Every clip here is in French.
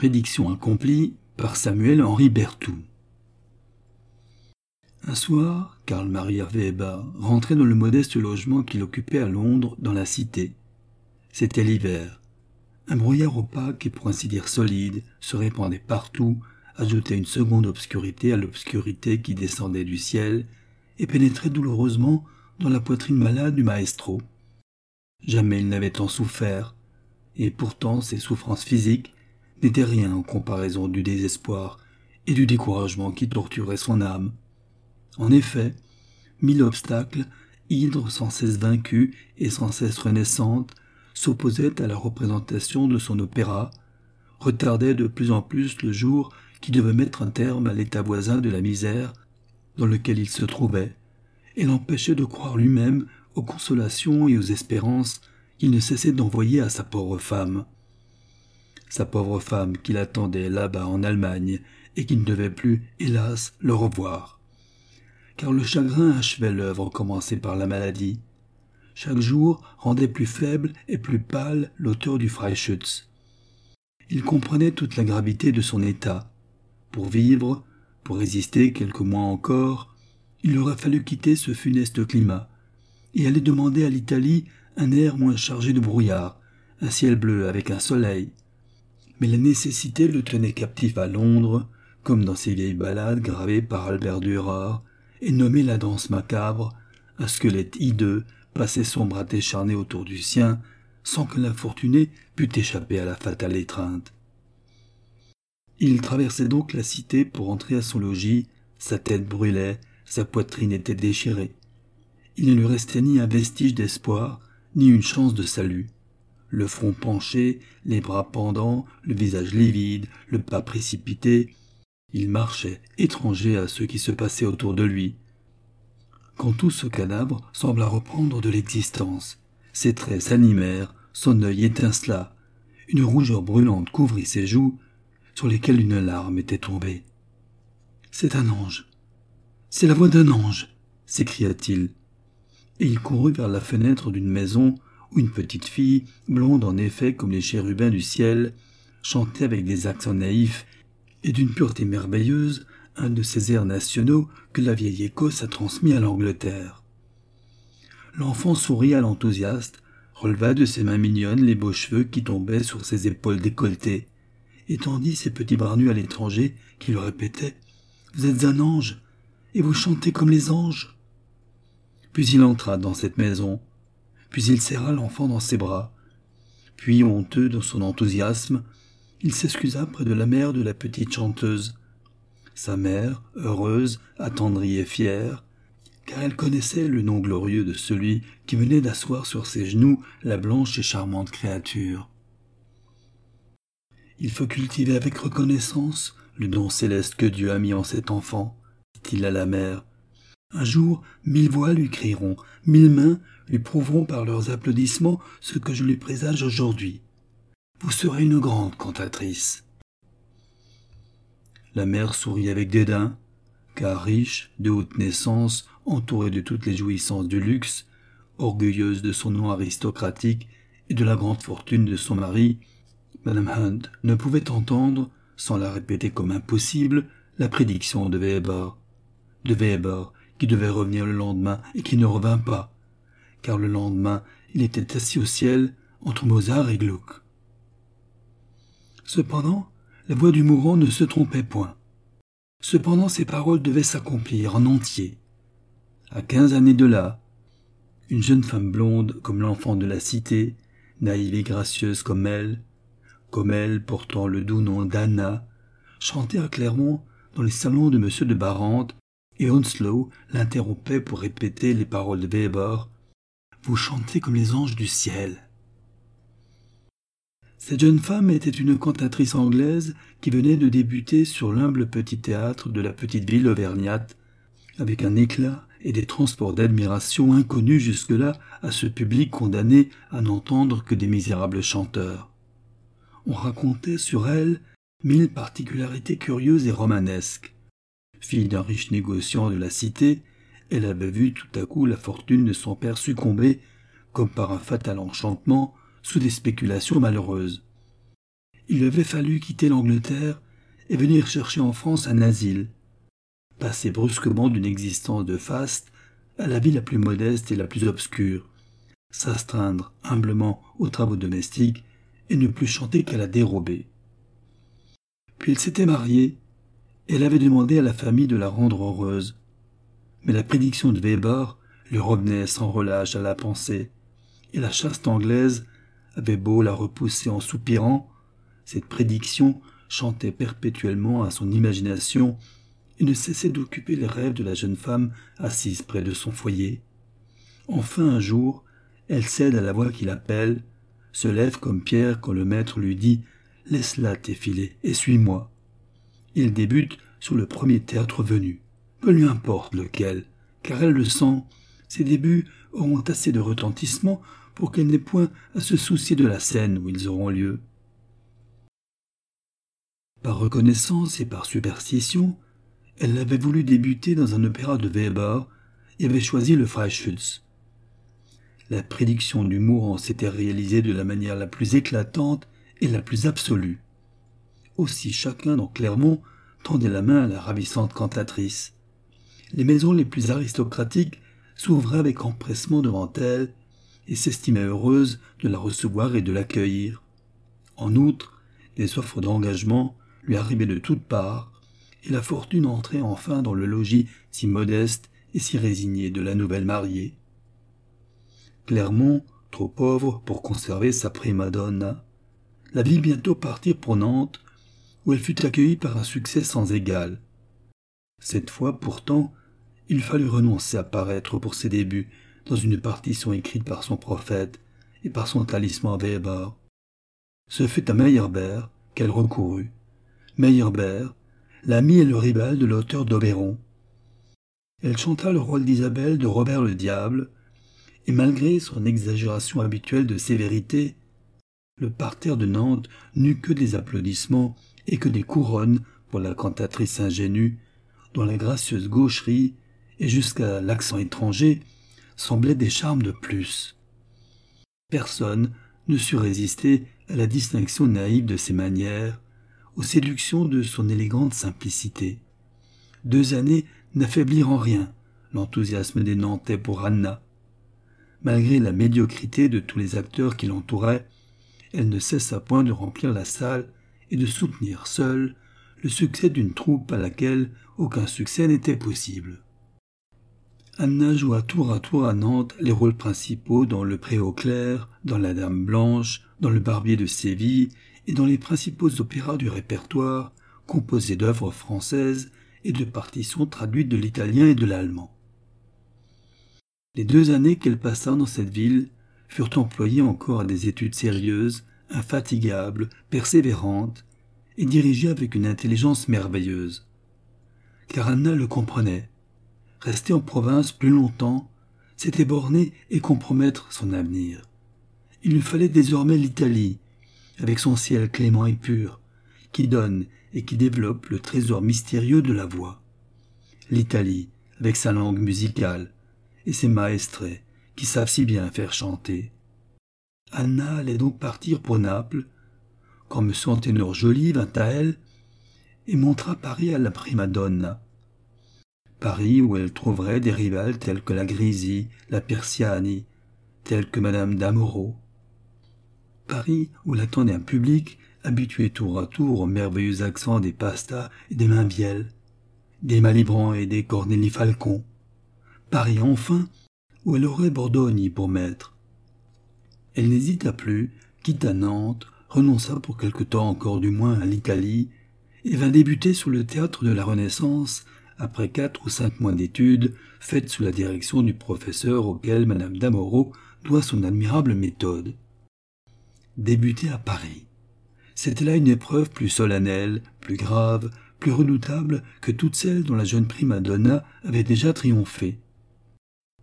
Prédiction accomplie par Samuel Henri Berthoud. Un soir, Karl Maria Weber rentrait dans le modeste logement qu'il occupait à Londres, dans la cité. C'était l'hiver. Un brouillard opaque et pour ainsi dire solide se répandait partout, ajoutait une seconde obscurité à l'obscurité qui descendait du ciel et pénétrait douloureusement dans la poitrine malade du maestro. Jamais il n'avait tant souffert, et pourtant ses souffrances physiques n'étaient rien en comparaison du désespoir et du découragement qui torturaient son âme. En effet, mille obstacles, hydres sans cesse vaincus et sans cesse renaissantes, s'opposaient à la représentation de son opéra, retardaient de plus en plus le jour qui devait mettre un terme à l'état voisin de la misère dans lequel il se trouvait, et l'empêchaient de croire lui-même aux consolations et aux espérances qu'il ne cessait d'envoyer à sa pauvre femme. Sa pauvre femme qui l'attendait là-bas en Allemagne et qui ne devait plus, hélas, le revoir. Car le chagrin achevait l'œuvre commencée par la maladie. Chaque jour rendait plus faible et plus pâle l'auteur du Freischütz. Il comprenait toute la gravité de son état. Pour vivre, pour résister quelques mois encore, il aurait fallu quitter ce funeste climat et aller demander à l'Italie un air moins chargé de brouillard, un ciel bleu avec un soleil. Mais la nécessité le tenait captif à Londres, comme dans ces vieilles ballades gravées par Albert Dürer et nommées la danse macabre, un squelette hideux passait son bras décharné autour du sien, sans que l'infortuné pût échapper à la fatale étreinte. Il traversait donc la cité pour entrer à son logis, sa tête brûlait, sa poitrine était déchirée. Il ne lui restait ni un vestige d'espoir, ni une chance de salut. Le front penché, les bras pendants, le visage livide, le pas précipité, il marchait, étranger à ce qui se passait autour de lui. Quand tout ce cadavre sembla reprendre de l'existence, ses traits s'animèrent, son œil étincela, une rougeur brûlante couvrit ses joues, sur lesquelles une larme était tombée. C'est un ange. C'est la voix d'un ange, s'écria-t-il et il courut vers la fenêtre d'une maison une petite fille, blonde en effet comme les chérubins du ciel, chantait avec des accents naïfs et d'une pureté merveilleuse un de ces airs nationaux que la vieille Écosse a transmis à l'Angleterre. L'enfant sourit à l'enthousiaste, releva de ses mains mignonnes les beaux cheveux qui tombaient sur ses épaules décolletées, et tendit ses petits bras nus à l'étranger qui le répétait Vous êtes un ange, et vous chantez comme les anges. Puis il entra dans cette maison, puis il serra l'enfant dans ses bras, puis, honteux de son enthousiasme, il s'excusa près de la mère de la petite chanteuse. Sa mère, heureuse, attendrie et fière, car elle connaissait le nom glorieux de celui qui venait d'asseoir sur ses genoux la blanche et charmante créature. Il faut cultiver avec reconnaissance le don céleste que Dieu a mis en cet enfant, dit-il à la mère, un jour, mille voix lui crieront, mille mains prouveront par leurs applaudissements ce que je lui présage aujourd'hui. Vous serez une grande cantatrice. La mère sourit avec dédain, car riche, de haute naissance, entourée de toutes les jouissances du luxe, orgueilleuse de son nom aristocratique et de la grande fortune de son mari, Madame Hunt ne pouvait entendre, sans la répéter comme impossible, la prédiction de Weber. De Weber, qui devait revenir le lendemain et qui ne revint pas, car le lendemain il était assis au ciel entre Mozart et Gluck. Cependant, la voix du mourant ne se trompait point. Cependant ses paroles devaient s'accomplir en entier. À quinze années de là, une jeune femme blonde comme l'enfant de la cité, naïve et gracieuse comme elle, comme elle portant le doux nom d'Anna, chantait à Clermont dans les salons de M. de Barante et Hounslow l'interrompait pour répéter les paroles de Weber. Vous chantez comme les anges du ciel. Cette jeune femme était une cantatrice anglaise qui venait de débuter sur l'humble petit théâtre de la petite ville auvergnate, avec un éclat et des transports d'admiration inconnus jusque-là à ce public condamné à n'entendre que des misérables chanteurs. On racontait sur elle mille particularités curieuses et romanesques. Fille d'un riche négociant de la cité, elle avait vu tout à coup la fortune de son père succomber, comme par un fatal enchantement, sous des spéculations malheureuses. il lui avait fallu quitter l'Angleterre et venir chercher en France un asile, passer brusquement d'une existence de faste à la vie la plus modeste et la plus obscure, s'astreindre humblement aux travaux domestiques et ne plus chanter qu'à la dérobée. Puis il s'était marié, et elle avait demandé à la famille de la rendre heureuse. Mais la prédiction de Weber lui revenait sans relâche à la pensée, et la chaste anglaise avait beau la repousser en soupirant, cette prédiction chantait perpétuellement à son imagination et ne cessait d'occuper les rêves de la jeune femme assise près de son foyer. Enfin un jour, elle cède à la voix qui l'appelle, se lève comme Pierre quand le maître lui dit Laisse-la t'effiler et suis-moi. Il débute sur le premier théâtre venu. Peu lui importe lequel, car elle le sent, ses débuts auront assez de retentissement pour qu'elle n'ait point à se soucier de la scène où ils auront lieu. Par reconnaissance et par superstition, elle avait voulu débuter dans un opéra de Weber et avait choisi le Freischütz. La prédiction du mourant s'était réalisée de la manière la plus éclatante et la plus absolue. Aussi chacun dans Clermont tendait la main à la ravissante cantatrice. Les maisons les plus aristocratiques s'ouvraient avec empressement devant elle et s'estimaient heureuses de la recevoir et de l'accueillir. En outre, des offres d'engagement lui arrivaient de toutes parts, et la fortune entrait enfin dans le logis si modeste et si résigné de la nouvelle mariée. Clermont, trop pauvre pour conserver sa prima donna, la vit bientôt partir pour Nantes, où elle fut accueillie par un succès sans égal. Cette fois, pourtant, il fallut renoncer à paraître pour ses débuts dans une partition écrite par son prophète et par son talisman Weber. Ce fut à Meyerbeer qu'elle recourut. Meyerbeer, l'ami et le rival de l'auteur d'Oberon. Elle chanta le rôle d'Isabelle de Robert le Diable, et malgré son exagération habituelle de sévérité, le parterre de Nantes n'eut que des applaudissements et que des couronnes pour la cantatrice ingénue, dont la gracieuse gaucherie et jusqu'à l'accent étranger semblaient des charmes de plus. Personne ne sut résister à la distinction naïve de ses manières, aux séductions de son élégante simplicité. Deux années n'affaiblirent en rien l'enthousiasme des Nantais pour Anna. Malgré la médiocrité de tous les acteurs qui l'entouraient, elle ne cessa point de remplir la salle et de soutenir seule le succès d'une troupe à laquelle aucun succès n'était possible. Anna joua tour à tour à Nantes les rôles principaux dans Le Préau clair, dans La Dame blanche, dans Le Barbier de Séville et dans les principaux opéras du répertoire, composés d'œuvres françaises et de partitions traduites de l'italien et de l'allemand. Les deux années qu'elle passa dans cette ville furent employées encore à des études sérieuses, infatigables, persévérantes, et dirigées avec une intelligence merveilleuse. Car Anna le comprenait. Rester en province plus longtemps, c'était borner et compromettre son avenir. Il lui fallait désormais l'Italie, avec son ciel clément et pur, qui donne et qui développe le trésor mystérieux de la voix. L'Italie, avec sa langue musicale et ses maestrés, qui savent si bien faire chanter. Anna allait donc partir pour Naples, quand M. Anténor Joly vint à elle et montra Paris à la prima donna. Paris où elle trouverait des rivales tels que la Grisi, la Persiani, tels que Madame d'Amoreau, Paris où l'attendait un public habitué tour à tour aux merveilleux accents des pastas et des Mainviel, des Malibran et des Cornélie Falcon. Paris enfin où elle aurait Bordogny pour maître. Elle n'hésita plus, quitta Nantes, renonça pour quelque temps encore du moins à l'Italie, et vint débuter sur le théâtre de la Renaissance après quatre ou cinq mois d'études faites sous la direction du professeur auquel madame Damoreau doit son admirable méthode débuter à Paris. C'était là une épreuve plus solennelle, plus grave, plus redoutable que toutes celles dont la jeune prima donna avait déjà triomphé.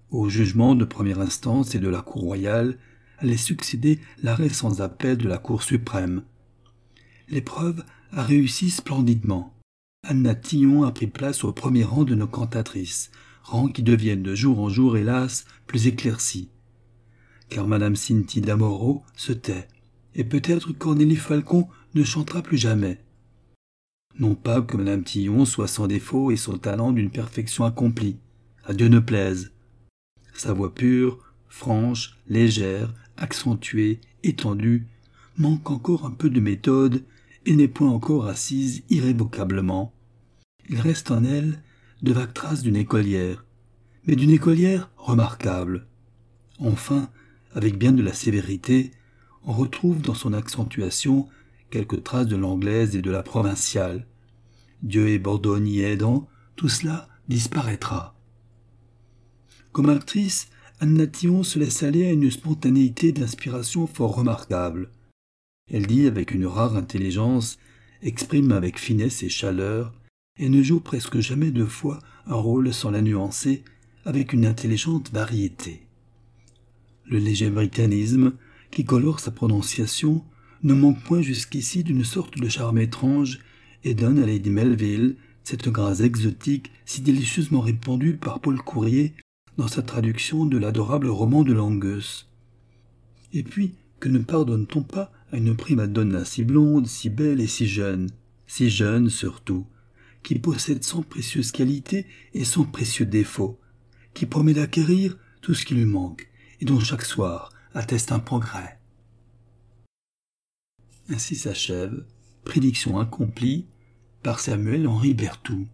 Au jugement de première instance et de la Cour royale allait succéder l'arrêt sans appel de la Cour suprême. L'épreuve a réussi splendidement. Anna Tillon a pris place au premier rang de nos cantatrices, rang qui deviennent de jour en jour, hélas, plus éclairci. Car Madame Cinti d'Amoro se tait, et peut-être Cornélie Falcon ne chantera plus jamais. Non pas que Madame Tillon soit sans défaut et son talent d'une perfection accomplie, à Dieu ne plaise. Sa voix pure, franche, légère, accentuée, étendue, manque encore un peu de méthode et n'est point encore assise irrévocablement. Il reste en elle de vagues traces d'une écolière, mais d'une écolière remarquable. Enfin, avec bien de la sévérité, on retrouve dans son accentuation quelques traces de l'anglaise et de la provinciale. Dieu et Bordeaux y aidant, tout cela disparaîtra. Comme actrice, Anne Natillon se laisse aller à une spontanéité d'inspiration fort remarquable. Elle dit avec une rare intelligence, exprime avec finesse et chaleur, et ne joue presque jamais deux fois un rôle sans la nuancer avec une intelligente variété. Le léger britannisme, qui colore sa prononciation, ne manque point jusqu'ici d'une sorte de charme étrange et donne à Lady Melville cette grâce exotique si délicieusement répandue par Paul Courrier dans sa traduction de l'adorable roman de Langus. Et puis, que ne pardonne-t-on pas à une prima donna si blonde, si belle et si jeune, si jeune surtout, qui possède sans précieuses qualités et sans précieux défauts, qui promet d'acquérir tout ce qui lui manque, et dont chaque soir atteste un progrès. Ainsi s'achève Prédiction accomplie par Samuel Henri Berthoud.